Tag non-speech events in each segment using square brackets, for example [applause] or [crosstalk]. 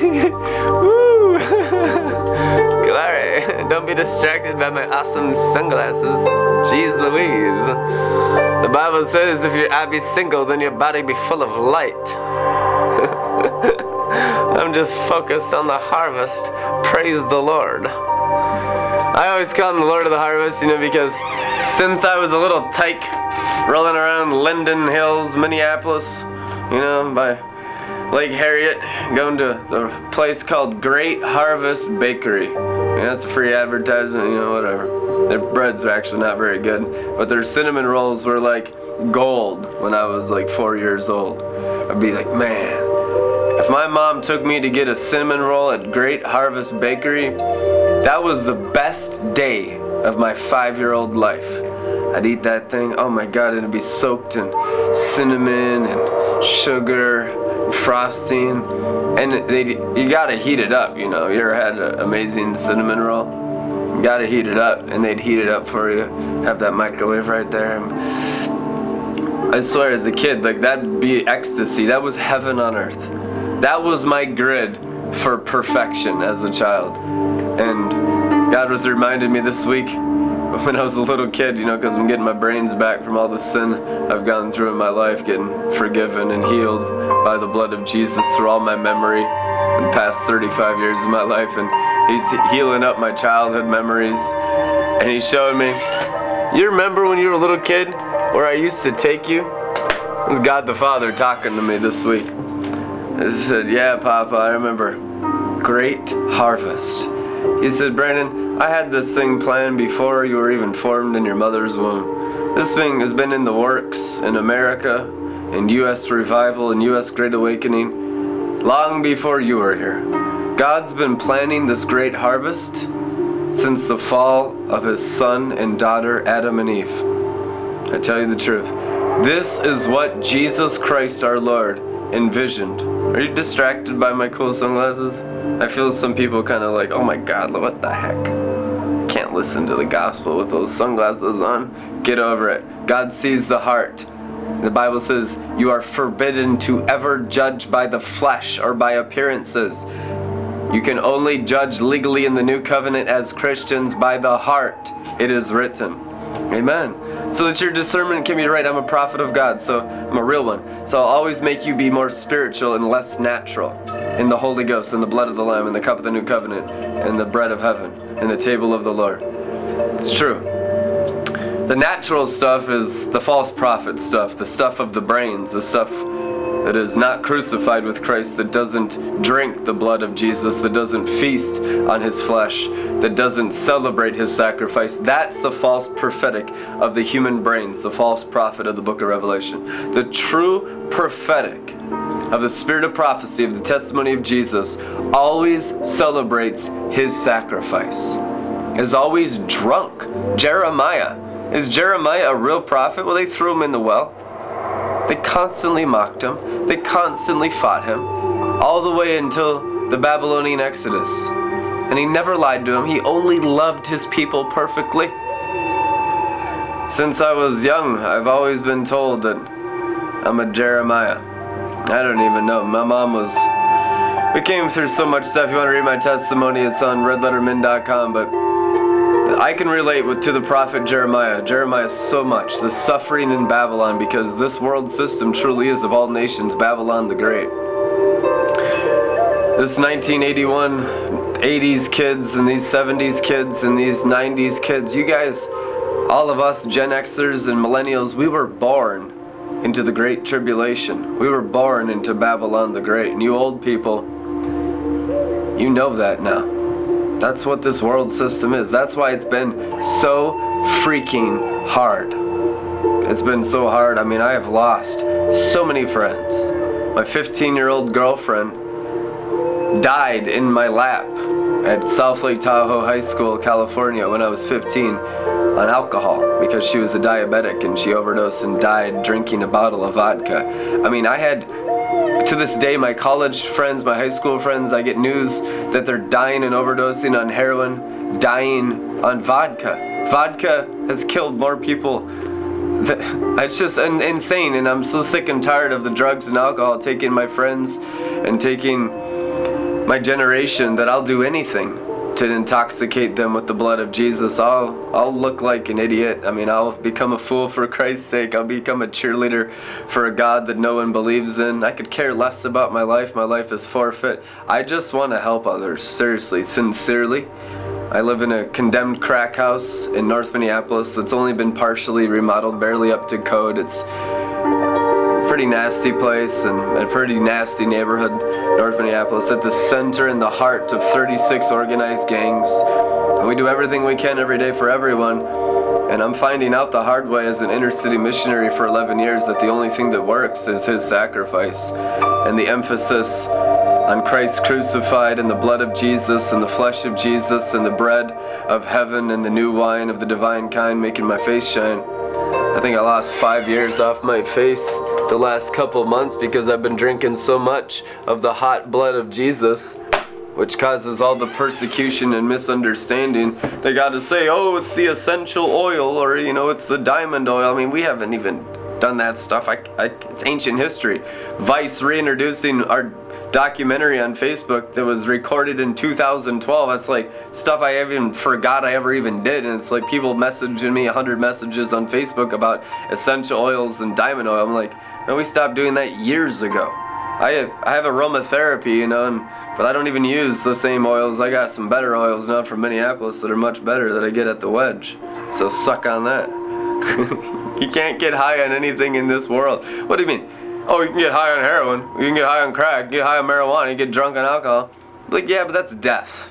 Woo! [laughs] Don't be distracted by my awesome sunglasses. Jeez Louise. The Bible says if your eye be single, then your body be full of light. [laughs] I'm just focused on the harvest. Praise the Lord. I always call him the Lord of the Harvest, you know, because since I was a little tyke rolling around Linden Hills, Minneapolis, you know, by Lake Harriet, going to the place called Great Harvest Bakery. And that's a free advertisement, you know, whatever. Their breads are actually not very good, but their cinnamon rolls were like gold when I was like four years old. I'd be like, man, if my mom took me to get a cinnamon roll at Great Harvest Bakery, that was the best day of my five year old life. I'd eat that thing, oh my god, it'd be soaked in cinnamon and sugar frosting, and they you gotta heat it up. You know, you ever had an amazing cinnamon roll? You gotta heat it up, and they'd heat it up for you. Have that microwave right there. I swear, as a kid, like that'd be ecstasy. That was heaven on earth. That was my grid for perfection as a child, and God was reminding me this week [laughs] when I was a little kid, you know, because I'm getting my brains back from all the sin I've gone through in my life, getting forgiven and healed by the blood of Jesus through all my memory in the past 35 years of my life. And He's healing up my childhood memories. And he's showing me, you remember when you were a little kid where I used to take you? It was God the Father talking to me this week. He said, Yeah, Papa, I remember. Great harvest. He said, Brandon, I had this thing planned before you were even formed in your mother's womb. This thing has been in the works in America, in U.S. revival, and U.S. Great Awakening, long before you were here. God's been planning this great harvest since the fall of his son and daughter, Adam and Eve. I tell you the truth. This is what Jesus Christ our Lord envisioned. Are you distracted by my cool sunglasses? I feel some people kind of like, oh my god, what the heck? Can't listen to the gospel with those sunglasses on. Get over it. God sees the heart. The Bible says, You are forbidden to ever judge by the flesh or by appearances. You can only judge legally in the new covenant as Christians by the heart. It is written. Amen. So that your discernment can be right. I'm a prophet of God, so I'm a real one. So I'll always make you be more spiritual and less natural in the Holy Ghost, in the blood of the Lamb, in the cup of the new covenant, in the bread of heaven, in the table of the Lord. It's true. The natural stuff is the false prophet stuff, the stuff of the brains, the stuff that is not crucified with Christ, that doesn't drink the blood of Jesus, that doesn't feast on his flesh, that doesn't celebrate his sacrifice. That's the false prophetic of the human brains, the false prophet of the book of Revelation. The true prophetic of the spirit of prophecy, of the testimony of Jesus, always celebrates his sacrifice, is always drunk. Jeremiah. Is Jeremiah a real prophet? Well, they threw him in the well. They constantly mocked him. They constantly fought him. All the way until the Babylonian Exodus. And he never lied to him. He only loved his people perfectly. Since I was young, I've always been told that I'm a Jeremiah. I don't even know. My mom was. We came through so much stuff. You want to read my testimony? It's on redlettermin.com. But I can relate with to the prophet Jeremiah. Jeremiah so much the suffering in Babylon because this world system truly is of all nations Babylon the Great. This 1981 80s kids and these 70s kids and these 90s kids, you guys, all of us Gen Xers and millennials, we were born into the Great Tribulation. We were born into Babylon the Great. And you old people, you know that now. That's what this world system is. That's why it's been so freaking hard. It's been so hard. I mean, I have lost so many friends. My 15 year old girlfriend died in my lap at South Lake Tahoe High School, California, when I was 15 on alcohol because she was a diabetic and she overdosed and died drinking a bottle of vodka. I mean, I had to this day, my college friends, my high school friends, I get news that they're dying and overdosing on heroin, dying on vodka. Vodka has killed more people. It's just insane, and I'm so sick and tired of the drugs and alcohol taking my friends and taking my generation that I'll do anything to intoxicate them with the blood of Jesus. I'll I'll look like an idiot. I mean, I'll become a fool for Christ's sake. I'll become a cheerleader for a God that no one believes in. I could care less about my life. My life is forfeit. I just want to help others, seriously, sincerely. I live in a condemned crack house in North Minneapolis that's only been partially remodeled, barely up to code. It's pretty nasty place and a pretty nasty neighborhood, North Minneapolis, at the center and the heart of 36 organized gangs. And we do everything we can every day for everyone. And I'm finding out the hard way as an inner city missionary for 11 years that the only thing that works is his sacrifice and the emphasis on Christ crucified and the blood of Jesus and the flesh of Jesus and the bread of heaven and the new wine of the divine kind making my face shine. I think I lost five years off my face the last couple months because I've been drinking so much of the hot blood of Jesus, which causes all the persecution and misunderstanding. They got to say, oh, it's the essential oil or, you know, it's the diamond oil. I mean, we haven't even done that stuff. I, I, it's ancient history. Vice reintroducing our documentary on Facebook that was recorded in 2012. That's like stuff I even forgot I ever even did. And it's like people messaging me 100 messages on Facebook about essential oils and diamond oil. I'm like, and we stopped doing that years ago. I have, I have aromatherapy, you know, and, but I don't even use the same oils. I got some better oils now from Minneapolis that are much better that I get at the wedge. So suck on that. [laughs] you can't get high on anything in this world. What do you mean? Oh, you can get high on heroin. You can get high on crack. get high on marijuana. You get drunk on alcohol. Like, yeah, but that's death.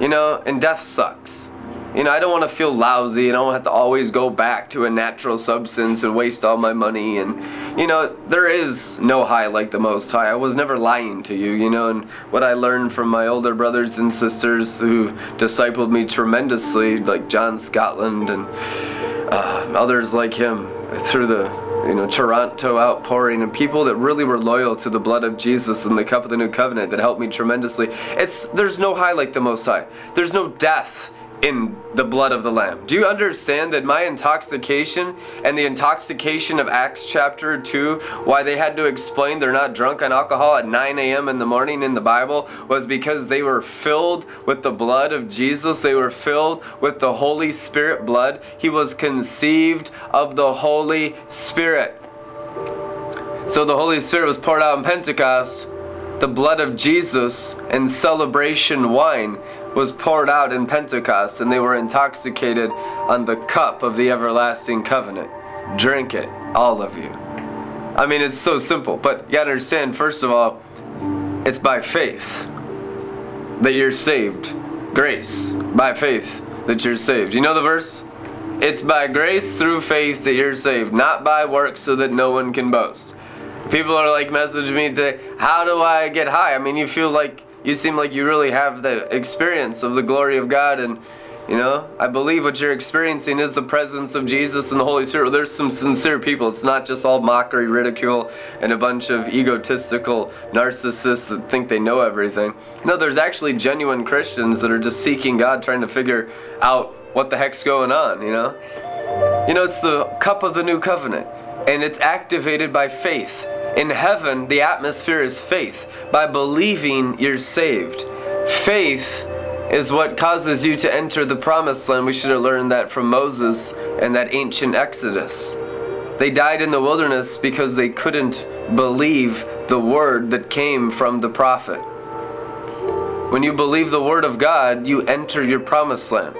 You know, and death sucks. You know, I don't want to feel lousy and I don't have to always go back to a natural substance and waste all my money. And, you know, there is no high like the Most High. I was never lying to you, you know, and what I learned from my older brothers and sisters who discipled me tremendously, like John Scotland and uh, others like him, through the you know, Toronto outpouring and people that really were loyal to the blood of Jesus and the cup of the new covenant that helped me tremendously. It's there's no high like the most high. There's no death in the blood of the Lamb. Do you understand that my intoxication and the intoxication of Acts chapter 2, why they had to explain they're not drunk on alcohol at 9 a.m. in the morning in the Bible, was because they were filled with the blood of Jesus. They were filled with the Holy Spirit blood. He was conceived of the Holy Spirit. So the Holy Spirit was poured out on Pentecost. The blood of Jesus and celebration wine was poured out in Pentecost, and they were intoxicated on the cup of the everlasting covenant. Drink it, all of you. I mean, it's so simple, but you gotta understand, first of all, it's by faith that you're saved. Grace, by faith that you're saved. You know the verse? It's by grace through faith that you're saved, not by works so that no one can boast. People are like messaging me today, how do I get high? I mean, you feel like you seem like you really have the experience of the glory of God and you know, I believe what you're experiencing is the presence of Jesus and the Holy Spirit. There's some sincere people. It's not just all mockery, ridicule, and a bunch of egotistical narcissists that think they know everything. No, there's actually genuine Christians that are just seeking God, trying to figure out what the heck's going on, you know? You know, it's the cup of the new covenant, and it's activated by faith. In heaven, the atmosphere is faith. By believing, you're saved. Faith is what causes you to enter the promised land. We should have learned that from Moses and that ancient Exodus. They died in the wilderness because they couldn't believe the word that came from the prophet. When you believe the word of God, you enter your promised land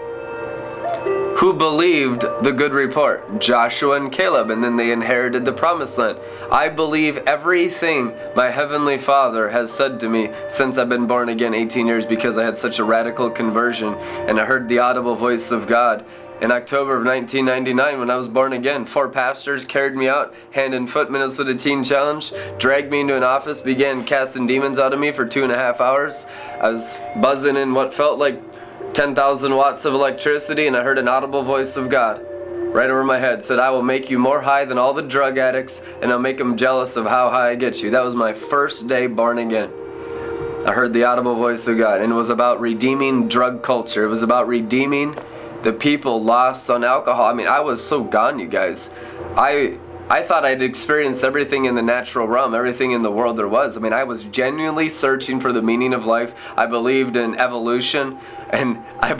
who believed the good report? Joshua and Caleb, and then they inherited the promised land. I believe everything my heavenly Father has said to me since I've been born again 18 years because I had such a radical conversion and I heard the audible voice of God. In October of 1999, when I was born again, four pastors carried me out, hand and foot, Minnesota Teen Challenge, dragged me into an office, began casting demons out of me for two and a half hours. I was buzzing in what felt like 10,000 watts of electricity, and I heard an audible voice of God right over my head said, I will make you more high than all the drug addicts, and I'll make them jealous of how high I get you. That was my first day born again. I heard the audible voice of God, and it was about redeeming drug culture. It was about redeeming the people lost on alcohol. I mean, I was so gone, you guys. I I thought I'd experienced everything in the natural realm, everything in the world there was. I mean, I was genuinely searching for the meaning of life. I believed in evolution and I,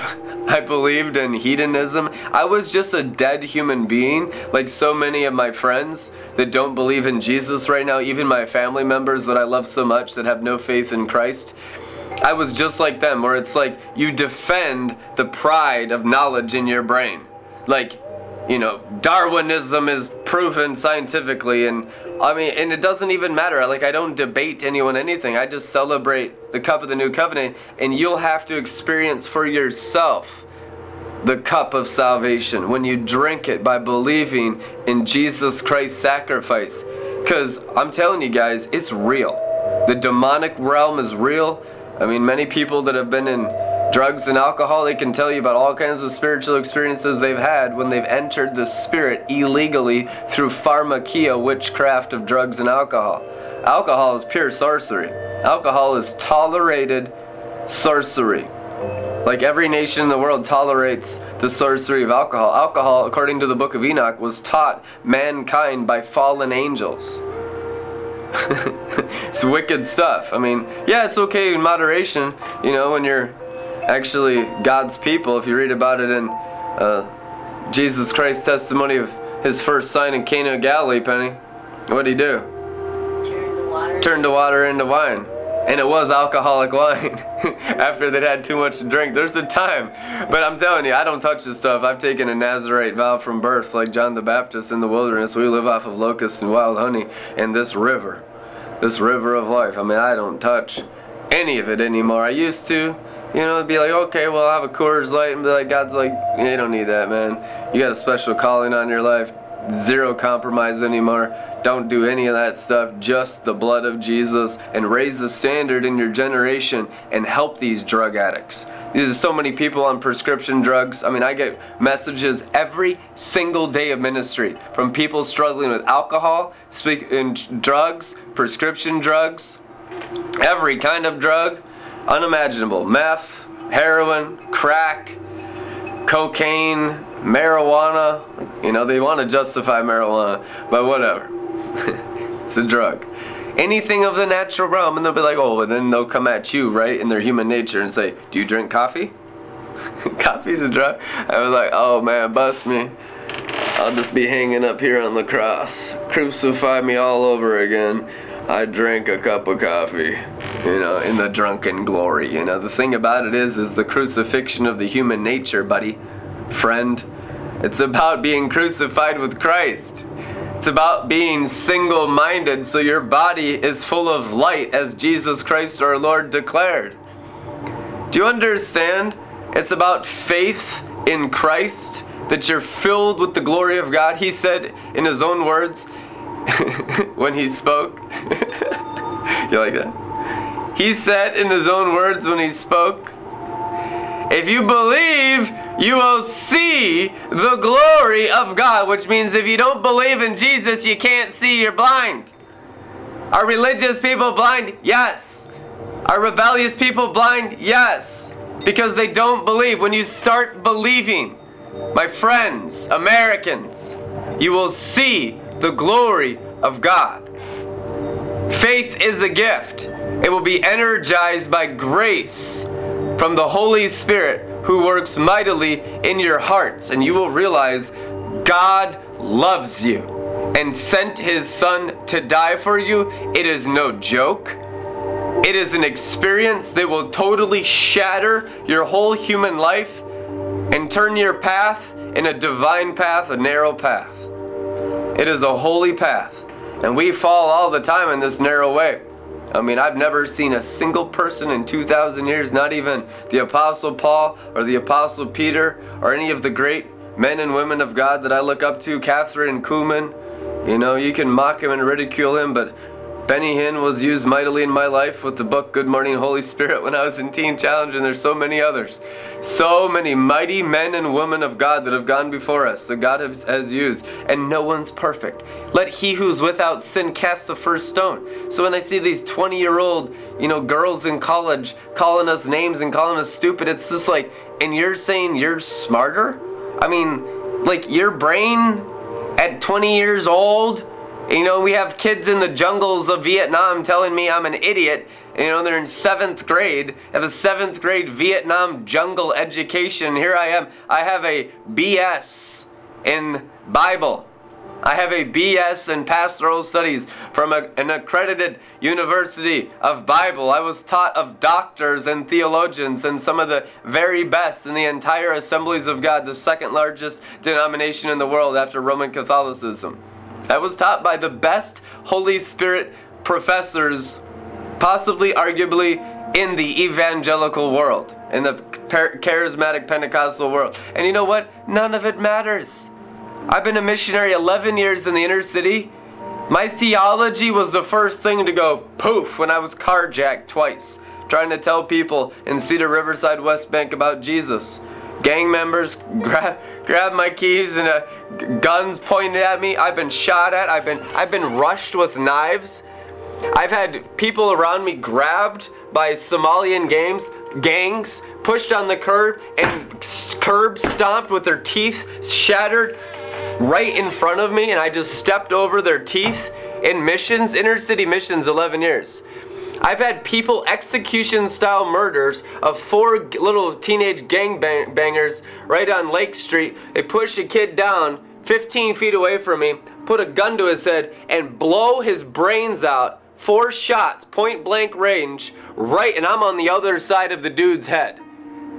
I believed in hedonism. I was just a dead human being, like so many of my friends that don't believe in Jesus right now, even my family members that I love so much that have no faith in Christ. I was just like them, where it's like you defend the pride of knowledge in your brain. Like, you know, Darwinism is proven scientifically, and I mean, and it doesn't even matter. Like, I don't debate anyone anything. I just celebrate the cup of the new covenant, and you'll have to experience for yourself the cup of salvation when you drink it by believing in Jesus Christ's sacrifice. Because I'm telling you guys, it's real. The demonic realm is real. I mean, many people that have been in drugs and alcohol, they can tell you about all kinds of spiritual experiences they've had when they've entered the spirit illegally through pharmakia, witchcraft of drugs and alcohol. Alcohol is pure sorcery. Alcohol is tolerated sorcery. Like every nation in the world tolerates the sorcery of alcohol. Alcohol, according to the book of Enoch, was taught mankind by fallen angels. [laughs] it's wicked stuff. I mean, yeah, it's okay in moderation, you know, when you're actually God's people. If you read about it in uh, Jesus Christ's testimony of his first sign in Cana of Galilee, Penny, what did he do? Turn the water. Turned the water into wine. And it was alcoholic wine [laughs] after they'd had too much to drink. There's a time. But I'm telling you, I don't touch this stuff. I've taken a Nazarite vow from birth, like John the Baptist in the wilderness. We live off of locusts and wild honey and this river. This river of life. I mean, I don't touch any of it anymore. I used to. You know, be like, okay, well, I'll have a Coors Light, and be like, God's like, you don't need that, man. You got a special calling on your life. Zero compromise anymore. Don't do any of that stuff. Just the blood of Jesus and raise the standard in your generation and help these drug addicts. There's so many people on prescription drugs. I mean, I get messages every single day of ministry from people struggling with alcohol, speak in drugs, prescription drugs, every kind of drug unimaginable meth, heroin, crack, cocaine, marijuana. You know, they want to justify marijuana, but whatever. [laughs] it's a drug. Anything of the natural realm, and they'll be like, oh, and then they'll come at you, right, in their human nature and say, do you drink coffee? [laughs] Coffee's a drug. I was like, oh man, bust me. I'll just be hanging up here on the cross. Crucify me all over again. I drank a cup of coffee, you know, in the drunken glory. You know, the thing about it is, is the crucifixion of the human nature, buddy, friend. It's about being crucified with Christ. It's about being single minded so your body is full of light as Jesus Christ our Lord declared. Do you understand? It's about faith in Christ, that you're filled with the glory of God. He said in his own words [laughs] when he spoke, [laughs] you like that? He said in his own words when he spoke, if you believe, you will see the glory of God, which means if you don't believe in Jesus, you can't see, you're blind. Are religious people blind? Yes. Are rebellious people blind? Yes because they don't believe. When you start believing, my friends, Americans, you will see the glory of God. Faith is a gift. It will be energized by grace from the Holy Spirit who works mightily in your hearts, and you will realize God loves you and sent his son to die for you. It is no joke. It is an experience that will totally shatter your whole human life and turn your path in a divine path, a narrow path. It is a holy path. And we fall all the time in this narrow way. I mean, I've never seen a single person in 2,000 years, not even the Apostle Paul or the Apostle Peter or any of the great men and women of God that I look up to, Kathryn Kuhlman. You know, you can mock him and ridicule him, but Benny Hinn was used mightily in my life with the book Good Morning Holy Spirit when I was in Teen Challenge, and there's so many others. So many mighty men and women of God that have gone before us that God has, has used, and no one's perfect. Let he who's without sin cast the first stone. So when I see these 20 year old, you know, girls in college calling us names and calling us stupid, it's just like, and you're saying you're smarter? I mean, like your brain at 20 years old. You know, we have kids in the jungles of Vietnam telling me I'm an idiot. You know, they're in seventh grade, have a seventh grade Vietnam jungle education. Here I am. I have a BS in Bible. I have a BS in pastoral studies from a, an accredited university of Bible. I was taught of doctors and theologians and some of the very best in the entire Assemblies of God, the second largest denomination in the world after Roman Catholicism. I was taught by the best Holy Spirit professors, possibly, arguably, in the evangelical world, in the charismatic Pentecostal world. And you know what? None of it matters. I've been a missionary 11 years in the inner city. My theology was the first thing to go poof when I was carjacked twice, trying to tell people in Cedar Riverside, West Bank about Jesus. Gang members grab grab my keys and uh, guns pointed at me. I've been shot at. I've been I've been rushed with knives. I've had people around me grabbed by Somalian gangs, gangs pushed on the curb and curb stomped with their teeth shattered right in front of me and I just stepped over their teeth in missions, inner city missions, 11 years. I've had people execution style murders of four little teenage gangbangers right on Lake Street. They push a kid down 15 feet away from me, put a gun to his head, and blow his brains out. Four shots, point blank range, right, and I'm on the other side of the dude's head.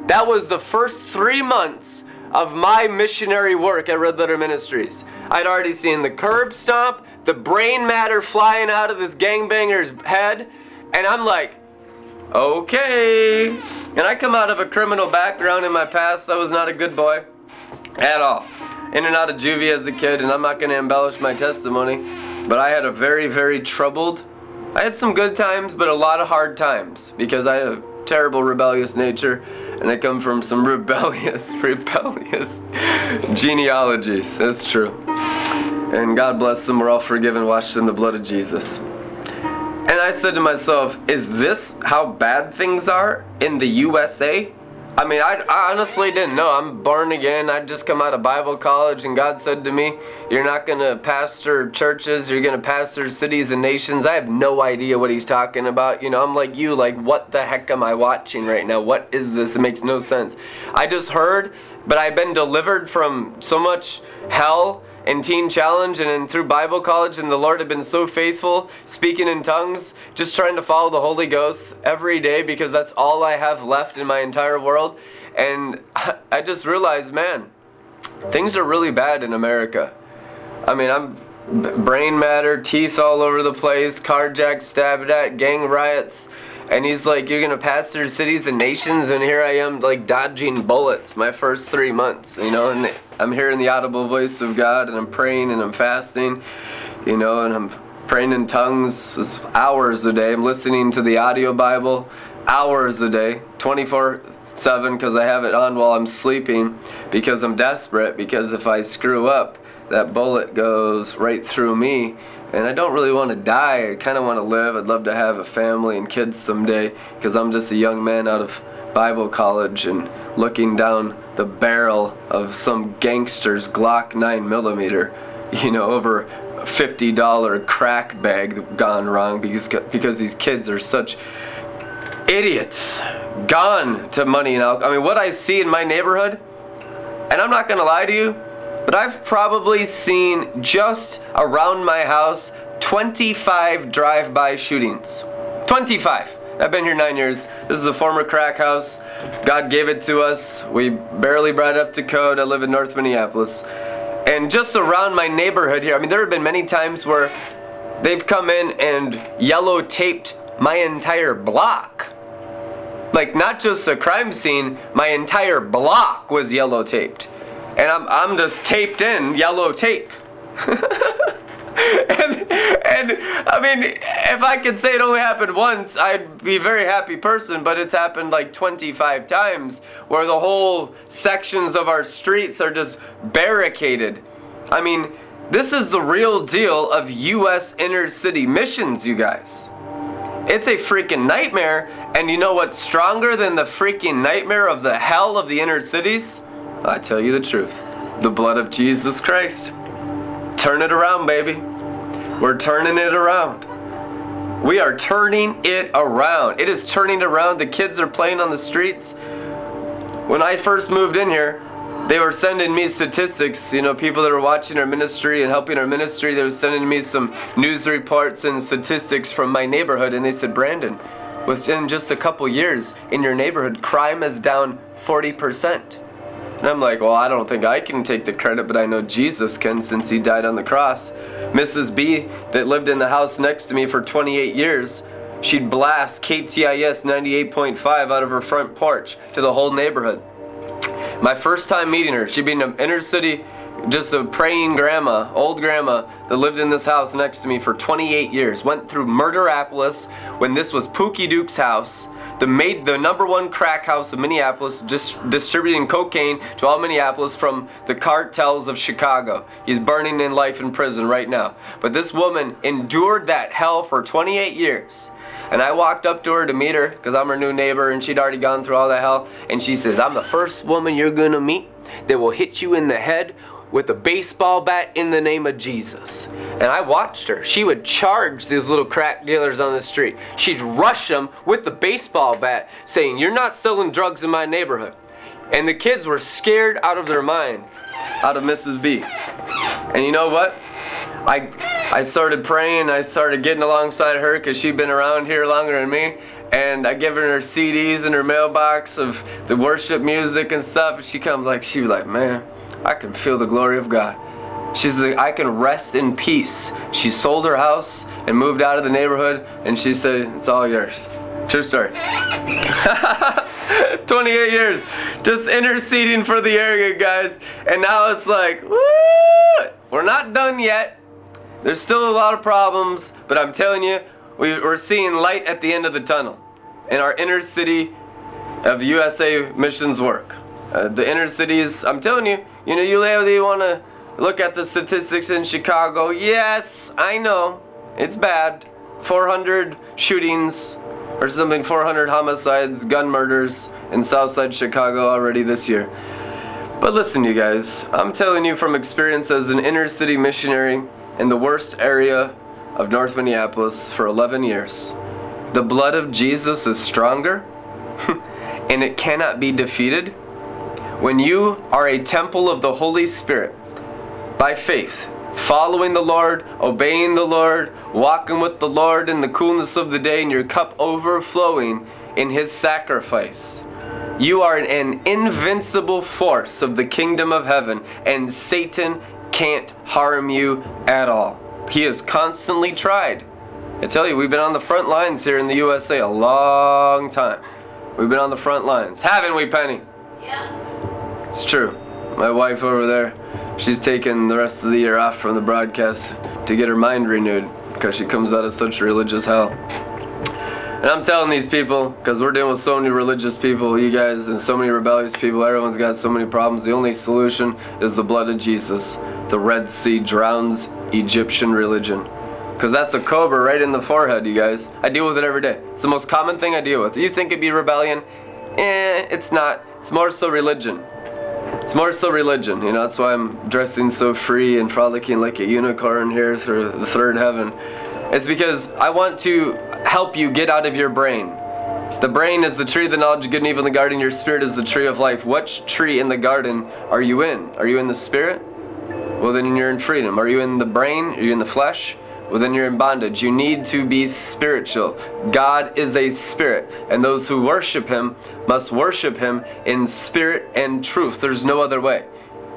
That was the first three months of my missionary work at Red Letter Ministries. I'd already seen the curb stomp, the brain matter flying out of this gangbanger's head, and I'm like, okay. And I come out of a criminal background in my past. I was not a good boy at all. In and out of juvie as a kid, and I'm not going to embellish my testimony, but I had a very, very troubled. I had some good times, but a lot of hard times because I have a terrible rebellious nature and I come from some [laughs] rebellious, rebellious genealogies. That's true. And God bless them. We're all forgiven, washed in the blood of Jesus. And I said to myself, is this how bad things are in the USA? I mean, I, I, honestly didn't know. I'm born again. I just come out of Bible college, and God said to me, You're not going to pastor churches, you're going to pastor cities and nations. I have no idea what He's talking about. You know, I'm like you, like, what the heck am I watching right now? What is this? It makes no sense. I just heard, but I've been delivered from so much hell in Teen Challenge and in, through Bible College, and the Lord had been so faithful, speaking in tongues, just trying to follow the Holy Ghost every day because that's all I have left in my entire world. And [laughs] I just realized, man, things are really bad in America. I mean, I'm brain matter, teeth all over the place, carjacked, stabbed at, gang riots. And he's like, You're gonna pass through cities and nations, and here I am, like dodging bullets my first three months, you know. And I'm hearing the audible voice of God, and I'm praying and I'm fasting, you know, and I'm praying in tongues hours a day. I'm listening to the audio Bible hours a day, 24 7, because I have it on while I'm sleeping, because I'm desperate, because if I screw up, that bullet goes right through me and I don't really want to die. I kind of want to live. I'd love to have a family and kids someday because I'm just a young man out of Bible college and looking down the barrel of some gangster's Glock 9 millimeter, you know, over a $50 crack bag gone wrong because because these kids are such idiots, gone to money and alcohol. I mean, what I see in my neighborhood, and I'm not gonna lie to you, but I've probably seen just around my house 25 drive-by shootings. 25. I've been here nine years. This is a former crack house. God gave it to us. We barely brought it up to code. I live in North Minneapolis. And just around my neighborhood here, I mean, there have been many times where they've come in and yellow taped my entire block. Like, not just a crime scene, my entire block was yellow taped and I'm, I'm just taped in yellow tape. [laughs] and, and I mean, if I could say it only happened once, I'd be a very happy person, but it's happened like 25 times where the whole sections of our streets are just barricaded. I mean, this is the real deal of U.S. inner city missions, you guys. It's a freaking nightmare, and you know what's stronger than the freaking nightmare of the hell of the inner cities? I tell you the truth the blood of Jesus Christ. Turn it around, baby. We're turning it around. We are turning it around. It is turning around. The kids are playing on the streets. When I first moved in here, they were sending me statistics, you know, people that were watching our ministry and helping our ministry, they were sending me some news reports and statistics from my neighborhood, and they said, Brandon, within just a couple years in your neighborhood, crime is down 40%. And I'm like, well, I don't think I can take the credit, but I know Jesus can since he died on the cross. Mrs. B, that lived in the house next to me for 28 years, she'd blast KTIS 98.5 out of her front porch to the whole neighborhood. My first time meeting her, she'd be in an inner city, just a praying grandma, old grandma, that lived in this house next to me for 28 years. Went through Murderapolis when this was Pookie Duke's house the made the number one crack house of Minneapolis, just distributing cocaine to all Minneapolis from the cartels of Chicago. He's burning in life in prison right now. But this woman endured that hell for 28 years. And I walked up to her to meet her because I'm her new neighbor and she'd already gone through all the hell. And she says, I'm the first woman you're gonna meet that will hit you in the head with a baseball bat in the name of Jesus. And I watched her. She would charge these little crack dealers on the street. She'd rush them with the baseball bat, saying, You're not selling drugs in my neighborhood. And the kids were scared out of their mind out of Mrs. B. And you know what? I I started praying, I started getting alongside her because she'd been around here longer than me. And I given her CDs in her mailbox of the worship music and stuff. And she comes like, she was like, man, I can feel the glory of God. She's like, I can rest in peace. She sold her house and moved out of the neighborhood, and she said, It's all yours. True story. [laughs] 28 years just interceding for the area, guys. And now it's like, woo! We're not done yet. There's still a lot of problems, but I'm telling you, we're seeing light at the end of the tunnel in our inner city of USA missions work. Uh, the inner cities, I'm telling you, you know, you literally want to look at the statistics in Chicago. Yes, I know. It's bad. 400 shootings or something, 400 homicides, gun murders in Southside Chicago already this year. But listen, you guys, I'm telling you from experience as an inner city missionary in the worst area of North Minneapolis for 11 years. The blood of Jesus is stronger [laughs] and it cannot be defeated when you are a temple of the Holy Spirit by faith, following the Lord, obeying the Lord, walking with the Lord in the coolness of the day, and your cup overflowing in His sacrifice. You are an invincible force of the kingdom of heaven, and Satan can't harm you at all. He is constantly tried. I tell you, we've been on the front lines here in the USA a long time. We've been on the front lines, haven't we, Penny? Yeah. It's true. My wife over there, she's taking the rest of the year off from the broadcast to get her mind renewed because she comes out of such religious hell. And I'm telling these people, because we're dealing with so many religious people, you guys, and so many rebellious people, everyone's got so many problems. The only solution is the blood of Jesus. The Red Sea drowns Egyptian religion. Because that's a cobra right in the forehead, you guys. I deal with it every day. It's the most common thing I deal with. You think it'd be rebellion? Eh, it's not. It's more so religion. It's more so religion, you know, that's why I'm dressing so free and frolicking like a unicorn here through the third heaven. It's because I want to help you get out of your brain. The brain is the tree of the knowledge of good and evil in the garden. Your spirit is the tree of life. Which tree in the garden are you in? Are you in the spirit? Well, then you're in freedom. Are you in the brain? Are you in the flesh? Well, then you're in bondage. You need to be spiritual. God is a spirit, and those who worship Him must worship Him in spirit and truth. There's no other way.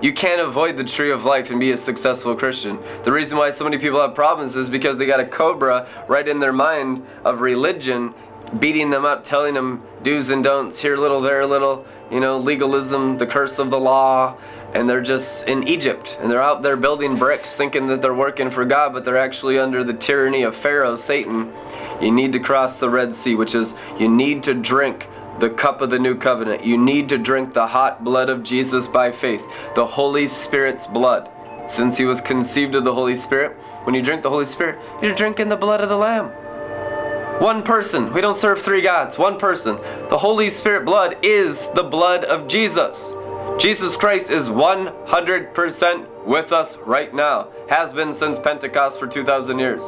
You can't avoid the tree of life and be a successful Christian. The reason why so many people have problems is because they got a cobra right in their mind of religion, beating them up, telling them do's and don'ts, here little, there little, you know, legalism, the curse of the law, and they're just in Egypt and they're out there building bricks thinking that they're working for God, but they're actually under the tyranny of Pharaoh, Satan. You need to cross the Red Sea, which is you need to drink the cup of the new covenant. You need to drink the hot blood of Jesus by faith, the Holy Spirit's blood. Since he was conceived of the Holy Spirit, when you drink the Holy Spirit, you're drinking the blood of the Lamb. One person. We don't serve three gods. One person. The Holy Spirit blood is the blood of Jesus. Jesus Christ is 100% with us right now, has been since Pentecost for 2,000 years.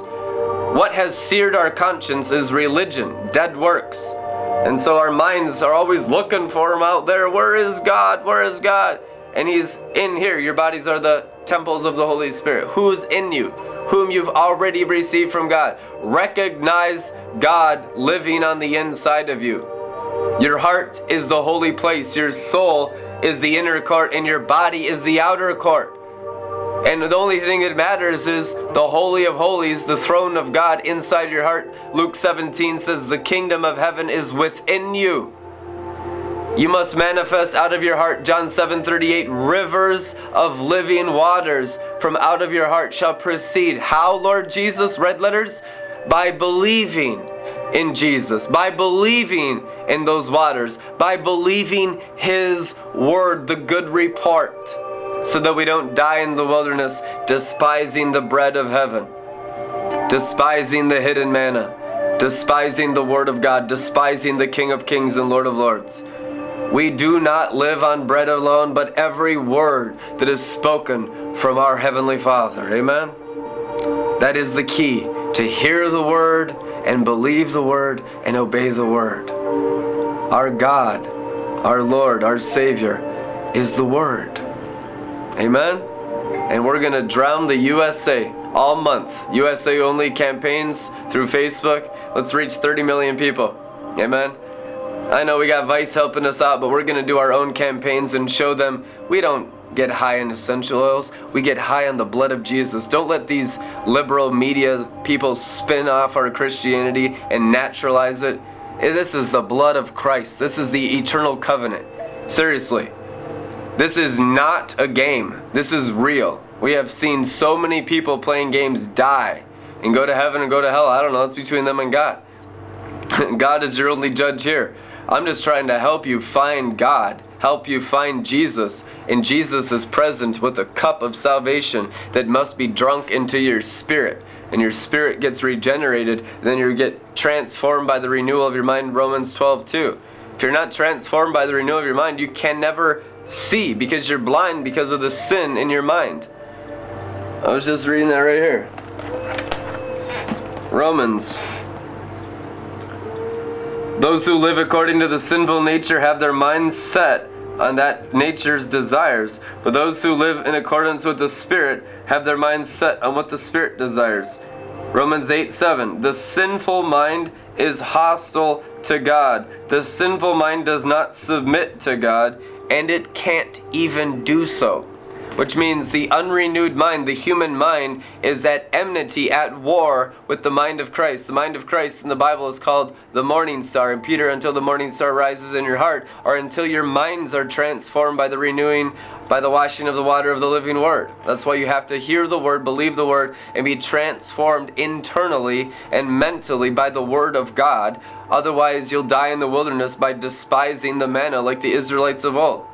What has seared our conscience is religion, dead works. And so our minds are always looking for him out there. Where is God? Where is God? And he's in here. Your bodies are the temples of the Holy Spirit. Who's in you? Whom you've already received from God. Recognize God living on the inside of you. Your heart is the holy place. Your soul is the inner court, and your body is the outer court. And the only thing that matters is the Holy of Holies, the throne of God inside your heart. Luke 17 says, The kingdom of heaven is within you. You must manifest out of your heart, John 7 38, rivers of living waters from out of your heart shall proceed. How, Lord Jesus? Red letters? By believing in Jesus, by believing in those waters, by believing His word, the good report so that we don't die in the wilderness despising the bread of heaven, despising the hidden manna, despising the word of God, despising the King of kings and Lord of lords. We do not live on bread alone, but every word that is spoken from our Heavenly Father. Amen? That is the key to hear the word and believe the word and obey the word. Our God, our Lord, our Savior is the word. Amen? And we're going to drown the USA all month. USA only campaigns through Facebook. Let's reach 30 million people. Amen? I know we got Vice helping us out, but we're to do our own campaigns and show them we don't get high in essential oils. We get high on the blood of Jesus. Don't let these liberal media people spin off our Christianity and naturalize it. Eh, this is the blood of Christ. This is the eternal covenant. Seriously. This is not a game. This is real. We have seen so many people playing games die and go to heaven and go to hell. I don't know. It's between them and God. [laughs] God is your only judge here. I'm just trying to help you find God, help you find Jesus. And Jesus is present with a cup of salvation that must be drunk into your spirit. And your spirit gets regenerated, then you get transformed by the renewal of your mind, Romans 12 2. If you're not transformed by the renewal of your mind, you can never see because you're blind because of the sin in your mind. I was just reading that right here. Romans. Those who live according to the sinful nature have their minds set on that nature's desires, but those who live in accordance with the Spirit have their minds set on what the Spirit desires. Romans 8 7. The sinful mind is hostile to God. The sinful mind does not submit to God, and it can't even do so which means the unrenewed mind, the human mind, is at enmity, at war with the mind of Christ. The mind of Christ in the Bible is called the morning star. And Peter, until the morning star rises in your heart, or until your minds are transformed by the renewing, by the washing of the water of the living word. That's why you have to hear the word, believe the word, and be transformed internally and mentally by the word of God. Otherwise, you'll die in the wilderness by despising the manna like the Israelites of old.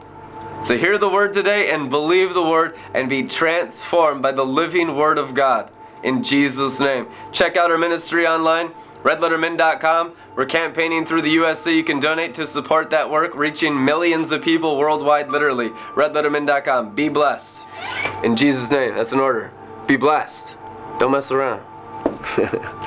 So hear the word today and believe the word and be transformed by the living word of God in Jesus' name. Check out our ministry online, redlettermin.com. We're campaigning through the U.S. so You can donate to support that work, reaching millions of people worldwide, literally. Redlettermin.com. Be blessed. In Jesus' name, that's an order. Be blessed. Don't mess around. [laughs]